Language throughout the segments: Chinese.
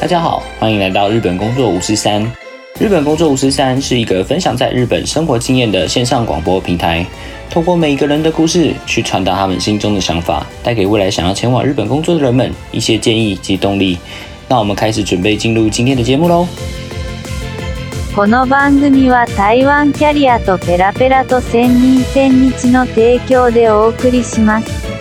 大家好，欢迎来到日本工作五十三。日本工作五十三是一个分享在日本生活经验的线上广播平台，透过每一个人的故事，去传达他们心中的想法，带给未来想要前往日本工作的人们一些建议及动力。那我们开始准备进入今天的节目喽。この番組は台湾キャリアとペラペラと千人千日の提供でお送りします。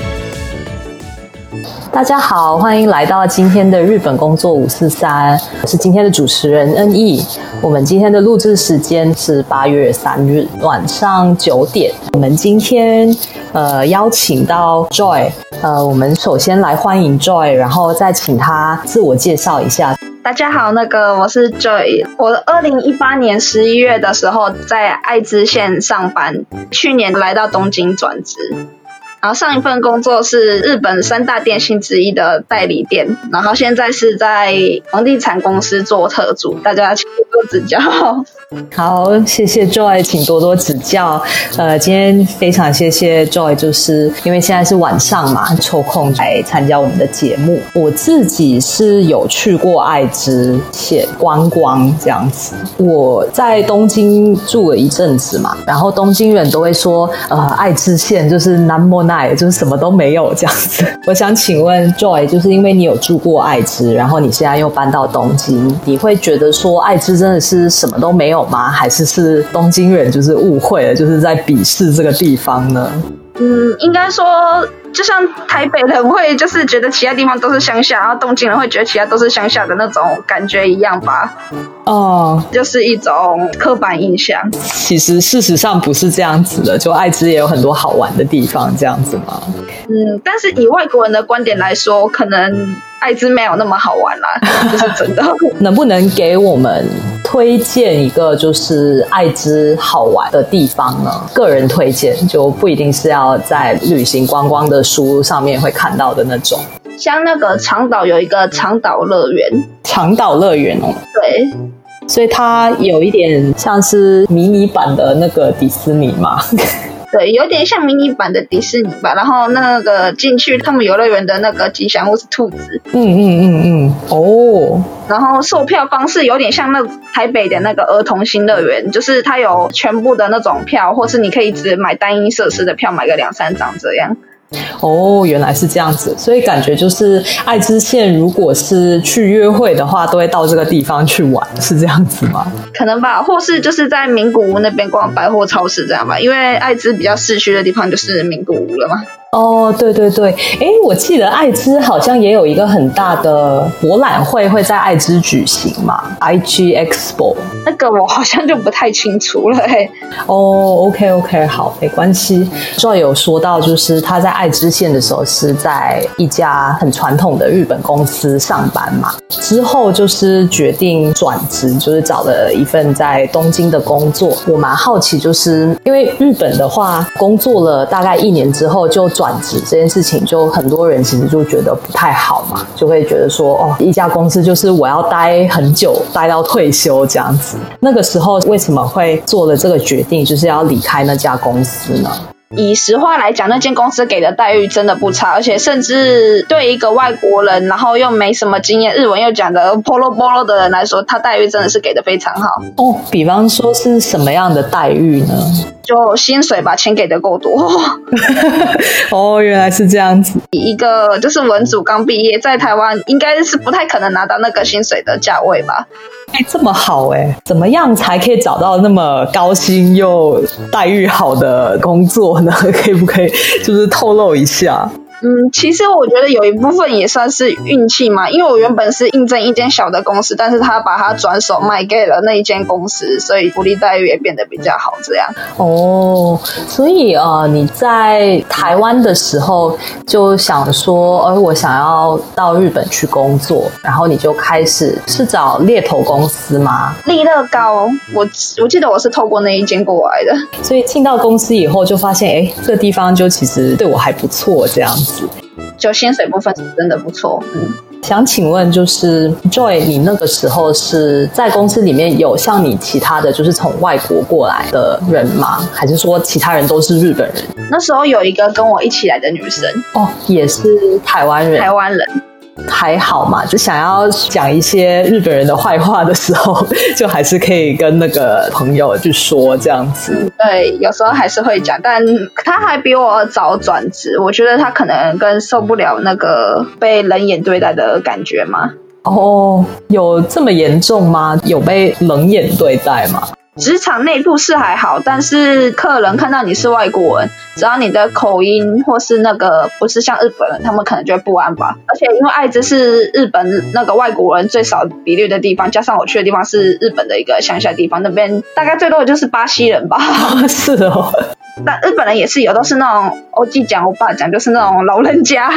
大家好，欢迎来到今天的日本工作五四三，我是今天的主持人恩义。我们今天的录制时间是八月三日晚上九点。我们今天呃邀请到 Joy，呃，我们首先来欢迎 Joy，然后再请他自我介绍一下。大家好，那个我是 Joy，我二零一八年十一月的时候在爱知县上班，去年来到东京转职。然后上一份工作是日本三大电信之一的代理店，然后现在是在房地产公司做特助，大家请多多指教。好，谢谢 Joy，请多多指教。呃，今天非常谢谢 Joy，就是因为现在是晚上嘛，抽空来参加我们的节目。我自己是有去过爱知县观光这样子，我在东京住了一阵子嘛，然后东京人都会说，呃，爱知县就是南摩。奈就是什么都没有这样子。我想请问 Joy，就是因为你有住过爱知，然后你现在又搬到东京，你会觉得说爱知真的是什么都没有吗？还是是东京人就是误会了，就是在鄙视这个地方呢？嗯，应该说。就像台北人会就是觉得其他地方都是乡下，然后东京人会觉得其他都是乡下的那种感觉一样吧？哦，就是一种刻板印象。其实事实上不是这样子的，就爱知也有很多好玩的地方，这样子吗？嗯，但是以外国人的观点来说，可能。爱知没有那么好玩啦，这是真的。能不能给我们推荐一个就是爱知好玩的地方呢？个人推荐就不一定是要在旅行观光的书上面会看到的那种。像那个长岛有一个长岛乐园，长岛乐园哦，对，所以它有一点像是迷你版的那个迪士尼嘛。对，有点像迷你版的迪士尼吧。然后那个进去他们游乐园的那个吉祥物是兔子。嗯嗯嗯嗯。哦。然后售票方式有点像那台北的那个儿童新乐园，就是它有全部的那种票，或是你可以只买单一设施的票，买个两三张这样。哦，原来是这样子，所以感觉就是爱知县，如果是去约会的话，都会到这个地方去玩，是这样子吗？可能吧，或是就是在名古屋那边逛百货超市这样吧，因为爱知比较市区的地方就是名古屋了嘛。哦，对对对，哎，我记得爱知好像也有一个很大的博览会会在爱知举行嘛，IG Expo。那个我好像就不太清楚了，哎。哦，OK OK，好，没关系。Joy 有说到，就是他在爱知县的时候是在一家很传统的日本公司上班嘛，之后就是决定转职，就是找了一份在东京的工作。我蛮好奇，就是因为日本的话，工作了大概一年之后就。转职这件事情，就很多人其实就觉得不太好嘛，就会觉得说，哦，一家公司就是我要待很久，待到退休这样子。那个时候为什么会做了这个决定，就是要离开那家公司呢？以实话来讲，那间公司给的待遇真的不差，而且甚至对一个外国人，然后又没什么经验，日文又讲的波罗波罗的人来说，他待遇真的是给的非常好。哦，比方说是什么样的待遇呢？就薪水吧，钱给的够多。哦，原来是这样子。一个就是文组刚毕业，在台湾应该是不太可能拿到那个薪水的价位吧。哎，这么好哎，怎么样才可以找到那么高薪又待遇好的工作呢？可以不可以就是透露一下？嗯，其实我觉得有一部分也算是运气嘛，因为我原本是应征一间小的公司，但是他把它转手卖给了那一间公司，所以福利待遇也变得比较好。这样哦，所以呃，你在台湾的时候就想说，呃，我想要到日本去工作，然后你就开始是找猎头公司吗？利乐高，我我记得我是透过那一间过来的，所以进到公司以后就发现，哎，这个地方就其实对我还不错，这样。就薪水部分是真的不错，嗯。想请问，就是 Joy，你那个时候是在公司里面有像你其他的就是从外国过来的人吗？还是说其他人都是日本人？那时候有一个跟我一起来的女生，哦，也是台湾人，台湾人。还好嘛，就想要讲一些日本人的坏话的时候，就还是可以跟那个朋友去说这样子。对，有时候还是会讲，但他还比我早转职，我觉得他可能更受不了那个被冷眼对待的感觉嘛。哦，有这么严重吗？有被冷眼对待吗？职场内部是还好，但是客人看到你是外国人，只要你的口音或是那个不是像日本人，他们可能就会不安吧。而且因为爱知是日本那个外国人最少比例的地方，加上我去的地方是日本的一个乡下地方，那边大概最多的就是巴西人吧。是哦，但日本人也是有，都是那种欧记讲、欧巴讲，就是那种老人家。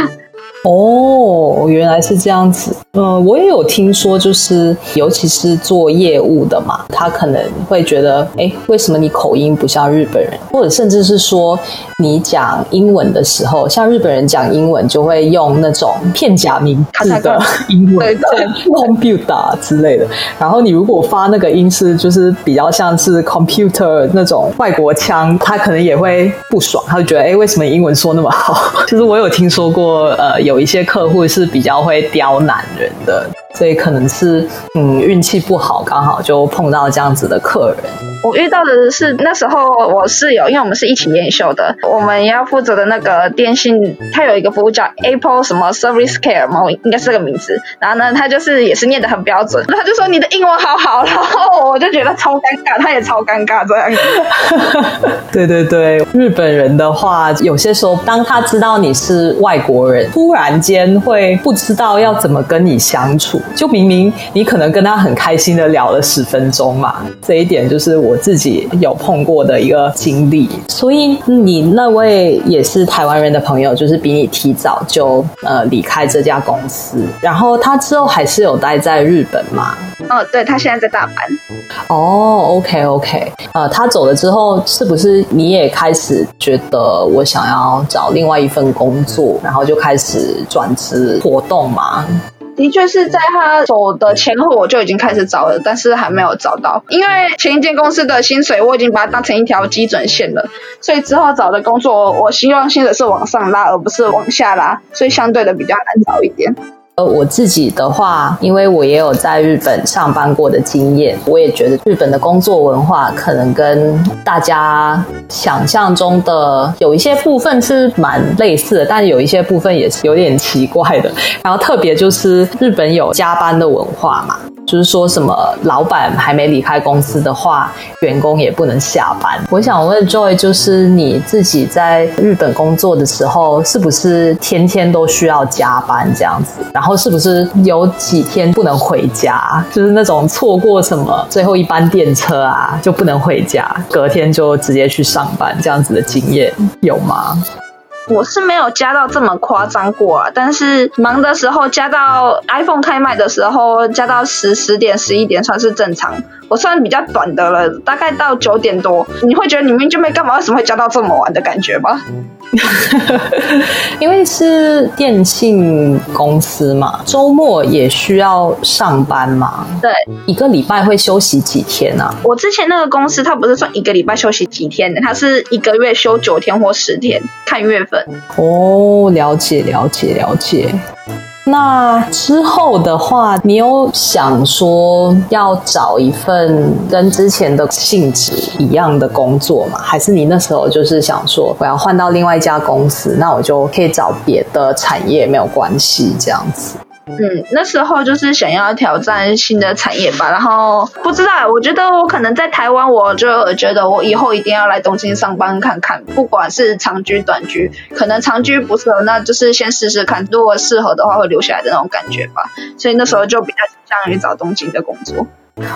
哦，原来是这样子。嗯，我也有听说，就是尤其是做业务的嘛，他可能会觉得，哎，为什么你口音不像日本人？或者甚至是说，你讲英文的时候，像日本人讲英文就会用那种片假名字的英文，对 computer 之类的。然后你如果发那个音是就是比较像是 computer 那种外国腔，他可能也也会不爽，他就觉得，哎，为什么英文说那么好？其 实我有听说过，呃，有一些客户是比较会刁难人的，所以可能是嗯运气不好，刚好就碰到这样子的客人。我遇到的是那时候我室友，因为我们是一起研修的，我们要负责的那个电信，它有一个服务叫 Apple 什么 Service Care 嘛，应该是这个名字。然后呢，他就是也是念得很标准，他就说你的英文好好，然后我就觉得超尴尬，他也超尴尬这样。对对对，日本人的话，有些时候当他知道你是外国人，突然间会不知道要怎么跟你相处。就明明你可能跟他很开心的聊了十分钟嘛，这一点就是我自己有碰过的一个经历。所以你那位也是台湾人的朋友，就是比你提早就呃离开这家公司，然后他之后还是有待在日本嘛？哦，对他现在在大阪。哦，OK OK，呃，他走了之后，是不是你也开始觉得我想要找另外一份工作，然后就开始转职活动嘛？的确是在他走的前后，我就已经开始找了，但是还没有找到，因为前一间公司的薪水我已经把它当成一条基准线了，所以之后找的工作，我希望薪水是往上拉，而不是往下拉，所以相对的比较难找一点。呃，我自己的话，因为我也有在日本上班过的经验，我也觉得日本的工作文化可能跟大家想象中的有一些部分是蛮类似的，但有一些部分也是有点奇怪的。然后特别就是日本有加班的文化嘛。就是说什么老板还没离开公司的话，员工也不能下班。我想问 Joy，就是你自己在日本工作的时候，是不是天天都需要加班这样子？然后是不是有几天不能回家？就是那种错过什么最后一班电车啊，就不能回家，隔天就直接去上班这样子的经验有吗？我是没有加到这么夸张过啊，但是忙的时候加到 iPhone 开卖的时候加到十十点十一点算是正常。我算比较短的了，大概到九点多，你会觉得你明明就没干嘛，为什么会加到这么晚的感觉吧？因为是电信公司嘛，周末也需要上班嘛。对，一个礼拜会休息几天啊？我之前那个公司，它不是算一个礼拜休息几天的，它是一个月休九天或十天，看月份。哦，了解了解了解。那之后的话，你有想说要找一份跟之前的性质一样的工作吗？还是你那时候就是想说我要换到另外一家公司，那我就可以找别的产业没有关系这样子？嗯，那时候就是想要挑战新的产业吧，然后不知道，我觉得我可能在台湾，我就觉得我以后一定要来东京上班看看，不管是长居短居，可能长居不适合，那就是先试试看，如果适合的话会留下来的那种感觉吧。所以那时候就比较倾向于找东京的工作。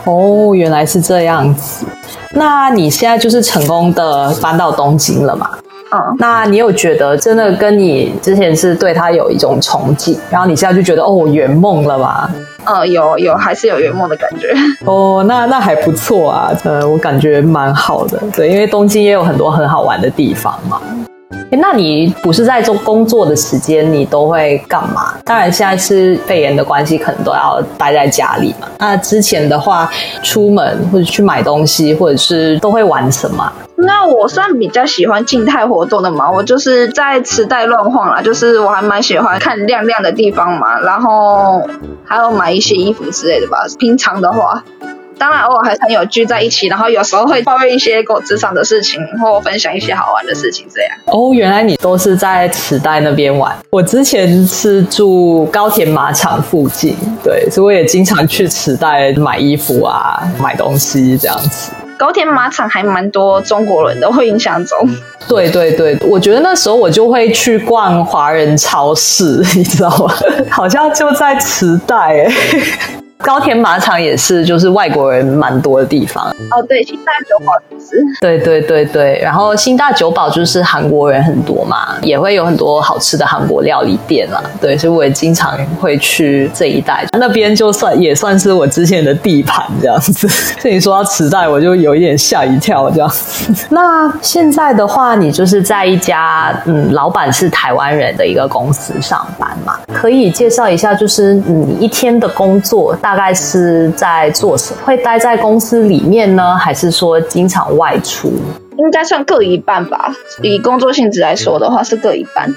哦，原来是这样子。那你现在就是成功的搬到东京了嘛？嗯，那你有觉得真的跟你之前是对他有一种憧憬，然后你现在就觉得哦圆梦了吗？呃，有有还是有圆梦的感觉。哦，那那还不错啊，呃，我感觉蛮好的。对，因为东京也有很多很好玩的地方嘛。那你不是在做工作的时间，你都会干嘛？当然现在是肺炎的关系，可能都要待在家里嘛。那之前的话，出门或者去买东西，或者是都会玩什么？那我算比较喜欢静态活动的嘛，我就是在池袋乱晃啦，就是我还蛮喜欢看亮亮的地方嘛，然后还有买一些衣服之类的吧。平常的话。当然，偶尔还是很有聚在一起，然后有时候会抱怨一些狗职场的事情，或分享一些好玩的事情，这样。哦，原来你都是在池袋那边玩。我之前是住高田马场附近，对，所以我也经常去池袋买衣服啊，买东西这样子。高田马场还蛮多中国人的，我印象中。对对对，我觉得那时候我就会去逛华人超市，你知道吗？好像就在池袋哎。高田马场也是，就是外国人蛮多的地方。哦，对，新大久保也是。对对对对，然后新大久保就是韩国人很多嘛，也会有很多好吃的韩国料理店啦。对，所以我也经常会去这一带，那边就算也算是我之前的地盘这样子。所以你说到磁带，我就有一点吓一跳这样子。那现在的话，你就是在一家嗯，老板是台湾人的一个公司上班嘛？可以介绍一下，就是你一天的工作。大概是在做什么？会待在公司里面呢，还是说经常外出？应该算各一半吧。以工作性质来说的话，是各一半。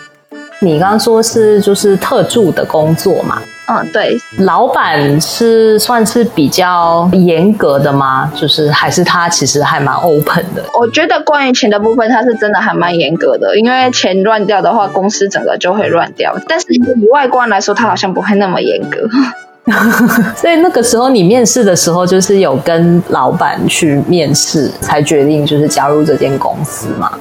你刚刚说是就是特助的工作嘛？嗯，对。老板是算是比较严格的吗？就是还是他其实还蛮 open 的？我觉得关于钱的部分，他是真的还蛮严格的。因为钱乱掉的话，公司整个就会乱掉。但是以外观来说，他好像不会那么严格。所以那个时候你面试的时候，就是有跟老板去面试，才决定就是加入这间公司嘛。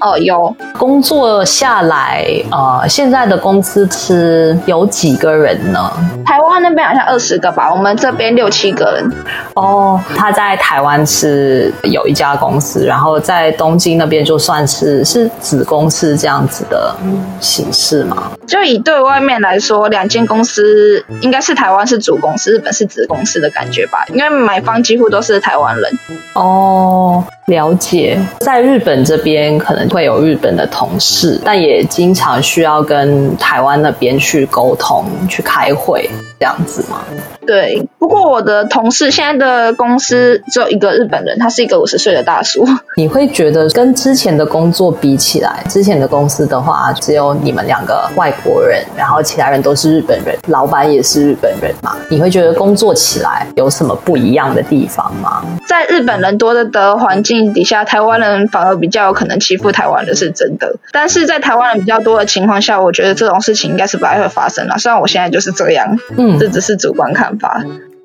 哦，有工作下来，呃，现在的公司是有几个人呢？台湾那边好像二十个吧，我们这边六七个人。哦，他在台湾是有一家公司，然后在东京那边就算是是子公司这样子的形式嘛？就以对外面来说，两间公司应该是台湾是主公司，日本是子公司的感觉吧？因为买方几乎都是台湾人。哦。了解，在日本这边可能会有日本的同事，但也经常需要跟台湾那边去沟通、去开会这样子吗？对，不过我的同事现在的公司只有一个日本人，他是一个五十岁的大叔。你会觉得跟之前的工作比起来，之前的公司的话，只有你们两个外国人，然后其他人都是日本人，老板也是日本人嘛？你会觉得工作起来有什么不一样的地方吗？在日本人多的的环境底下，台湾人反而比较有可能欺负台湾人，是真的。但是在台湾人比较多的情况下，我觉得这种事情应该是不太会发生了。虽然我现在就是这样，嗯，这只是主观看。法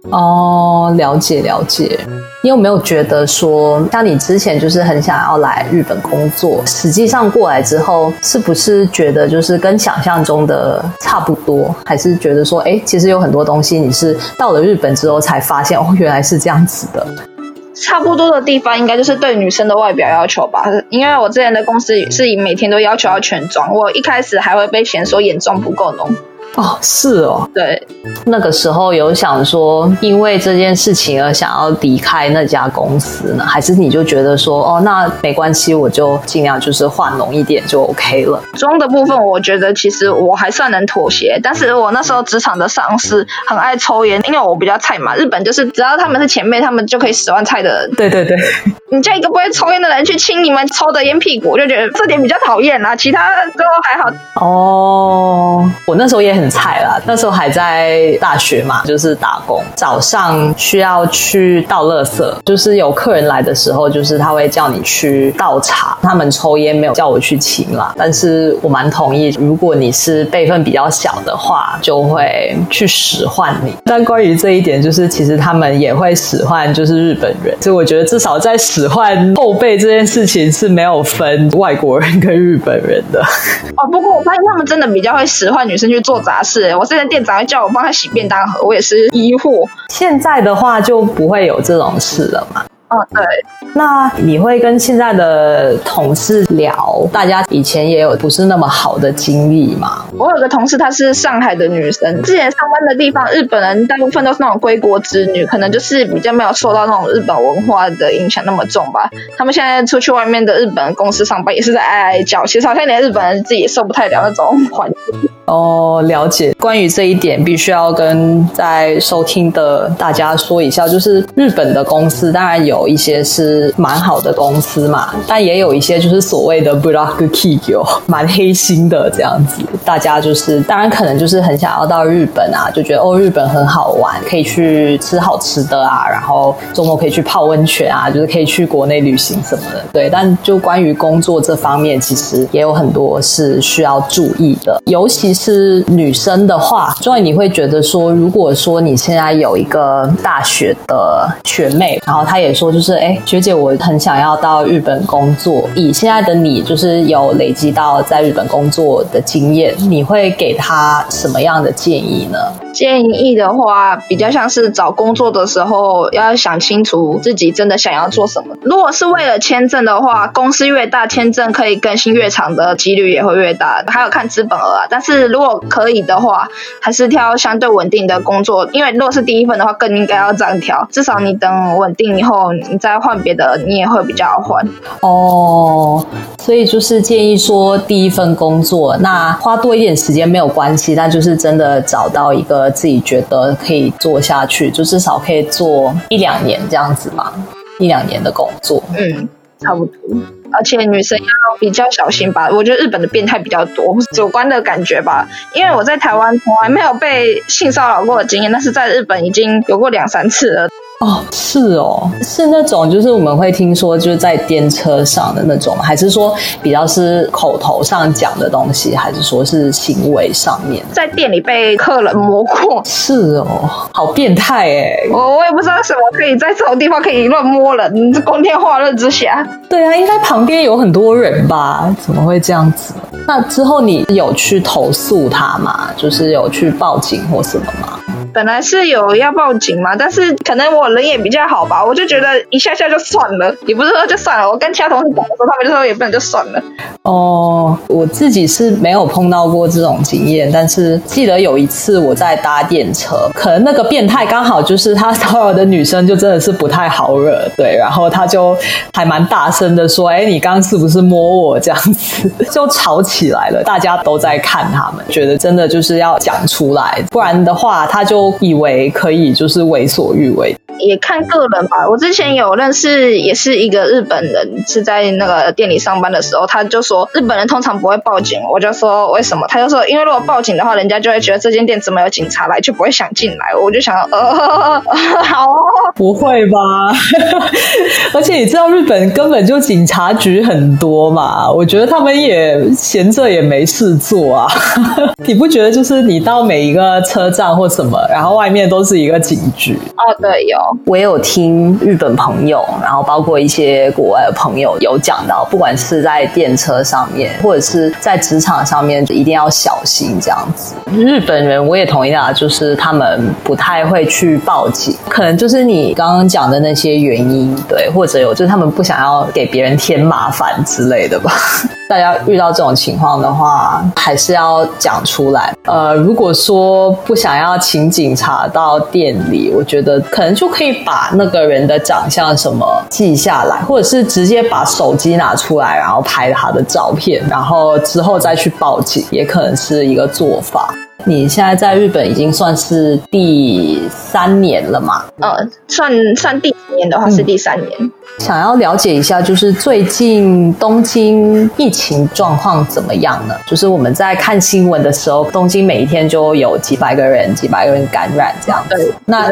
哦，了解了解。你有没有觉得说，像你之前就是很想要来日本工作，实际上过来之后，是不是觉得就是跟想象中的差不多？还是觉得说，哎，其实有很多东西你是到了日本之后才发现，哦，原来是这样子的。差不多的地方应该就是对女生的外表要求吧，因为我之前的公司是以每天都要求要全妆，我一开始还会被嫌说眼妆不够浓。哦，是哦，对，那个时候有想说，因为这件事情而想要离开那家公司呢，还是你就觉得说，哦，那没关系，我就尽量就是化浓一点就 OK 了。妆的部分，我觉得其实我还算能妥协，但是我那时候职场的上司很爱抽烟，因为我比较菜嘛，日本就是只要他们是前辈，他们就可以使唤菜的人。对对对，你叫一个不会抽烟的人去亲你们抽的烟屁股，我就觉得这点比较讨厌啊，其他都还好。哦，我那时候也很。很菜啦，那时候还在大学嘛，就是打工，早上需要去倒垃圾，就是有客人来的时候，就是他会叫你去倒茶，他们抽烟没有叫我去请啦，但是我蛮同意，如果你是辈分比较小的话，就会去使唤你。但关于这一点，就是其实他们也会使唤，就是日本人，所以我觉得至少在使唤后辈这件事情是没有分外国人跟日本人的。哦，不过我发现他们真的比较会使唤女生去做杂。杂事，我之前店长叫我帮他洗便当盒，我也是疑惑。现在的话就不会有这种事了嘛？哦，对。那你会跟现在的同事聊，大家以前也有不是那么好的经历吗？我有个同事，她是上海的女生，之前上班的地方，日本人大部分都是那种归国子女，可能就是比较没有受到那种日本文化的影响那么重吧。他们现在出去外面的日本公司上班，也是在哀哀叫，其实好像连日本人自己也受不太了那种环境。哦，了解。关于这一点，必须要跟在收听的大家说一下，就是日本的公司当然有。有一些是蛮好的公司嘛，但也有一些就是所谓的 black key 有蛮黑心的这样子。大家就是当然可能就是很想要到日本啊，就觉得哦日本很好玩，可以去吃好吃的啊，然后周末可以去泡温泉啊，就是可以去国内旅行什么的。对，但就关于工作这方面，其实也有很多是需要注意的，尤其是女生的话，所以你会觉得说，如果说你现在有一个大学的学妹，然后她也说就是，哎，学姐，我很想要到日本工作。以现在的你，就是有累积到在日本工作的经验，你会给他什么样的建议呢？建议的话，比较像是找工作的时候要想清楚自己真的想要做什么。如果是为了签证的话，公司越大，签证可以更新越长的几率也会越大。还有看资本额啊。但是如果可以的话，还是挑相对稳定的工作，因为如果是第一份的话，更应该要这样挑。至少你等稳定以后，你再换别的，你也会比较好换。哦，所以就是建议说，第一份工作那花多一点时间没有关系，但就是真的找到一个。自己觉得可以做下去，就至少可以做一两年这样子嘛，一两年的工作，嗯，差不多。而且女生要比较小心吧，我觉得日本的变态比较多，主观的感觉吧。因为我在台湾从来没有被性骚扰过的经验，但是在日本已经有过两三次了。哦，是哦，是那种就是我们会听说就是在电车上的那种，还是说比较是口头上讲的东西，还是说是行为上面？在店里被客人摸过？是哦，好变态哎！我我也不知道什么可以在这种地方可以乱摸人，这光天化日之下。对啊，应该旁边有很多人吧？怎么会这样子？那之后你有去投诉他吗？就是有去报警或什么吗？本来是有要报警嘛，但是可能我人也比较好吧，我就觉得一下下就算了，也不是说就算了。我跟其他同事讲的时候，他们就说也不能就算了。哦，我自己是没有碰到过这种经验，但是记得有一次我在搭电车，可能那个变态刚好就是他骚扰的女生，就真的是不太好惹，对，然后他就还蛮大声的说：“哎，你刚刚是不是摸我？”这样子就吵起来了，大家都在看他们，觉得真的就是要讲出来，不然的话他就。都以为可以就是为所欲为，也看个人吧。我之前有认识，也是一个日本人，是在那个店里上班的时候，他就说日本人通常不会报警。我就说为什么？他就说因为如果报警的话，人家就会觉得这间店怎么有警察来，就不会想进来。我就想，呃，好，不会吧？而且你知道日本根本就警察局很多嘛，我觉得他们也闲着也没事做啊。你不觉得就是你到每一个车站或什么？然后外面都是一个警局哦，对，有我有听日本朋友，然后包括一些国外的朋友有讲到，不管是在电车上面，或者是在职场上面，一定要小心这样子。日本人我也同意啊，就是他们不太会去报警，可能就是你刚刚讲的那些原因，对，或者有就是他们不想要给别人添麻烦之类的吧。大家遇到这种情况的话，还是要讲出来。呃，如果说不想要请警察到店里，我觉得可能就可以把那个人的长相什么记下来，或者是直接把手机拿出来，然后拍他的照片，然后之后再去报警，也可能是一个做法。你现在在日本已经算是第三年了嘛？呃，算算第几年的话是第三年。想要了解一下，就是最近东京疫情状况怎么样呢？就是我们在看新闻的时候，东京每一天就有几百个人、几百个人感染这样。对，那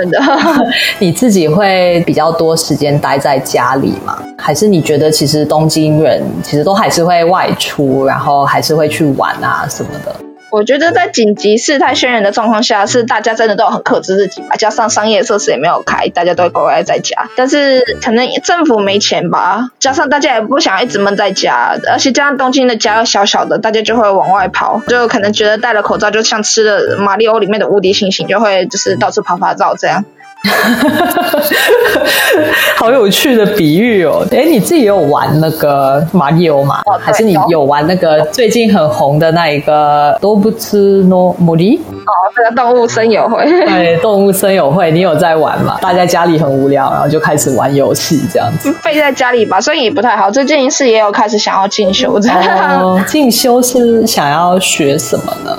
你自己会比较多时间待在家里吗？还是你觉得其实东京人其实都还是会外出，然后还是会去玩啊什么的？我觉得在紧急事态宣言的状况下，是大家真的都很克制自己吧。加上商业设施也没有开，大家都乖乖在家。但是可能政府没钱吧，加上大家也不想一直闷在家，而且加上东京的家又小小的，大家就会往外跑，就可能觉得戴了口罩就像吃了马里奥里面的无敌星星，就会就是到处跑跑照这样。好有趣的比喻哦！哎，你自己有玩那个马里奥吗？还是你有玩那个最近很红的那一个多不吃诺莫里？哦，这个动物森友会，对，动物森友会，你有在玩吗？大家家里很无聊，然后就开始玩游戏这样子。废在家里吧，所以也不太好。最近是也有开始想要进修这样。哦，进修是想要学什么呢？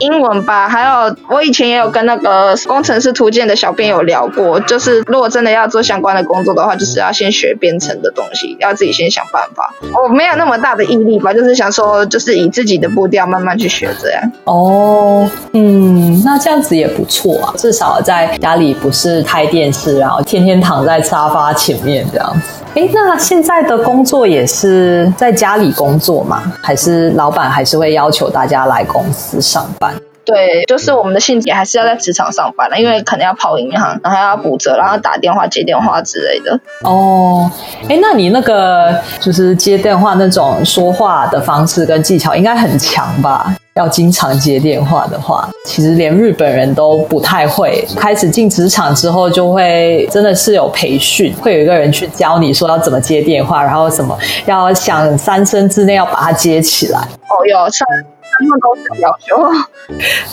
英文吧，还有我以前也有跟那个工程师图鉴的小编有聊过，就是如果真的要做相关的工作的话，就是要先学编程的东西，要自己先想办法。我没有那么大的毅力吧，就是想说，就是以自己的步调慢慢去学这样。哦，嗯，那这样子也不错啊，至少在家里不是开电视，然后天天躺在沙发前面这样子。哎，那现在的工作也是在家里工作吗？还是老板还是会要求大家来公司上班？对，就是我们的性质还是要在职场上班的，因为可能要跑银行，然后要补折，然后打电话接电话之类的。哦，哎，那你那个就是接电话那种说话的方式跟技巧应该很强吧？要经常接电话的话，其实连日本人都不太会。开始进职场之后，就会真的是有培训，会有一个人去教你说要怎么接电话，然后什么要想三声之内要把它接起来。哦，有上他们公司要求。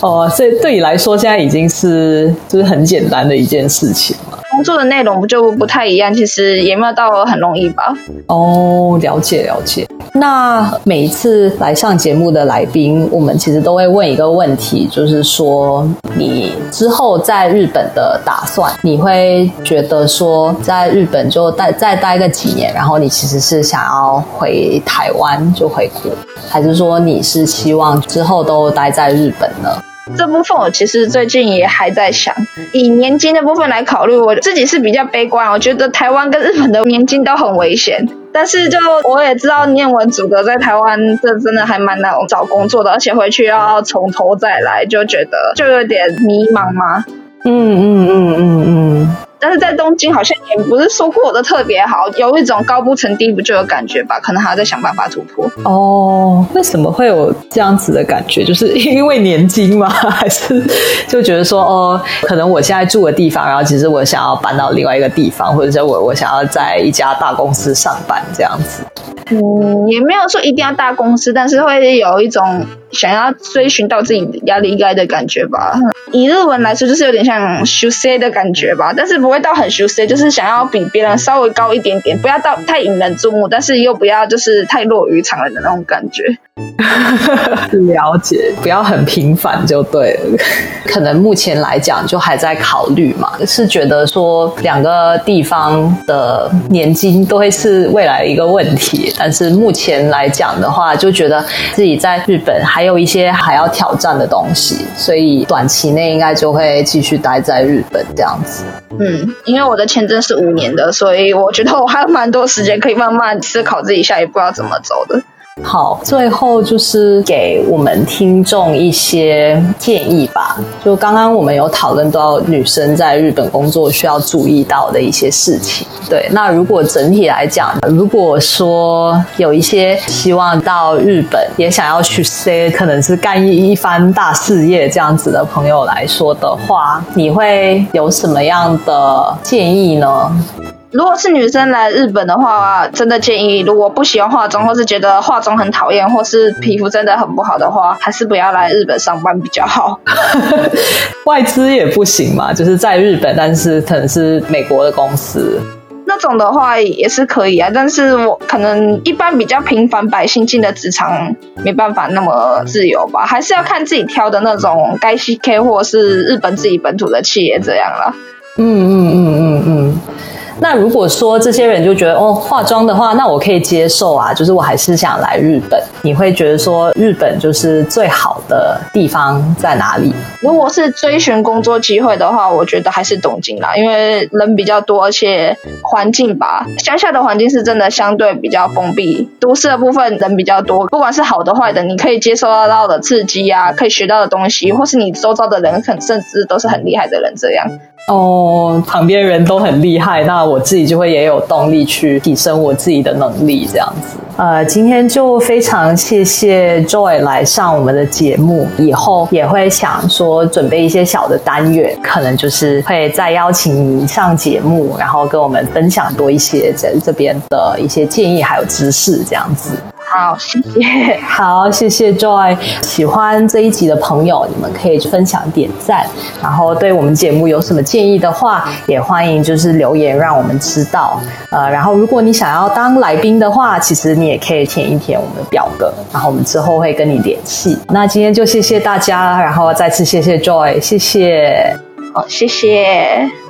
哦，所以对你来说，现在已经是就是很简单的一件事情了。工作的内容不就不太一样，其实也没有到很容易吧。哦，了解了解。那每一次来上节目的来宾，我们其实都会问一个问题，就是说你之后在日本的打算，你会觉得说在日本就待再待个几年，然后你其实是想要回台湾就回国，还是说你是希望之后都待在日本呢？这部分我其实最近也还在想，以年金的部分来考虑，我自己是比较悲观。我觉得台湾跟日本的年金都很危险，但是就我也知道念文组的在台湾这真的还蛮难找工作的，而且回去要从头再来，就觉得就有点迷茫嘛。嗯嗯嗯嗯嗯。但是在东京好像也不是说过得特别好，有一种高不成低不就的感觉吧，可能还要再想办法突破。哦，为什么会有这样子的感觉？就是因为年金吗？还是就觉得说，哦，可能我现在住的地方，然后其实我想要搬到另外一个地方，或者是我我想要在一家大公司上班这样子。嗯，也没有说一定要大公司，但是会有一种想要追寻到自己压力该的感觉吧。以日文来说，就是有点像修 C 的感觉吧，但是不会到很修 C，就是想要比别人稍微高一点点，不要到太引人注目，但是又不要就是太落于常人的那种感觉。了解，不要很平凡就对了。可能目前来讲就还在考虑嘛，是觉得说两个地方的年金都会是未来一个问题，但是目前来讲的话，就觉得自己在日本还还有一些还要挑战的东西，所以短期内应该就会继续待在日本这样子。嗯，因为我的签证是五年的，所以我觉得我还有蛮多时间可以慢慢思考自己下一步要怎么走的。好，最后就是给我们听众一些建议吧。就刚刚我们有讨论到女生在日本工作需要注意到的一些事情。对，那如果整体来讲，如果说有一些希望到日本，也想要去 say 可能是干一一番大事业这样子的朋友来说的话，你会有什么样的建议呢？如果是女生来日本的话，真的建议，如果不喜欢化妆，或是觉得化妆很讨厌，或是皮肤真的很不好的话，还是不要来日本上班比较好。外资也不行嘛，就是在日本，但是可能是美国的公司那种的话也是可以啊。但是我可能一般比较平凡百姓进的职场没办法那么自由吧，还是要看自己挑的那种该 CK 或是日本自己本土的企业这样了。嗯嗯嗯嗯嗯。那如果说这些人就觉得哦，化妆的话，那我可以接受啊，就是我还是想来日本。你会觉得说日本就是最好的地方在哪里？如果是追寻工作机会的话，我觉得还是东京啦，因为人比较多，而且环境吧，乡下的环境是真的相对比较封闭，都市的部分人比较多，不管是好的坏的，你可以接受得到的刺激啊，可以学到的东西，或是你周遭的人，可能甚至都是很厉害的人，这样。哦，旁边人都很厉害，那我自己就会也有动力去提升我自己的能力，这样子。呃，今天就非常谢谢 Joy 来上我们的节目，以后也会想说准备一些小的单元，可能就是会再邀请你上节目，然后跟我们分享多一些在这边的一些建议还有知识，这样子。好，谢谢。好，谢谢 Joy。喜欢这一集的朋友，你们可以分享、点赞，然后对我们节目有什么建议的话，也欢迎就是留言让我们知道。呃，然后如果你想要当来宾的话，其实你也可以填一填我们的表格，然后我们之后会跟你联系。那今天就谢谢大家，然后再次谢谢 Joy，谢谢。好，谢谢。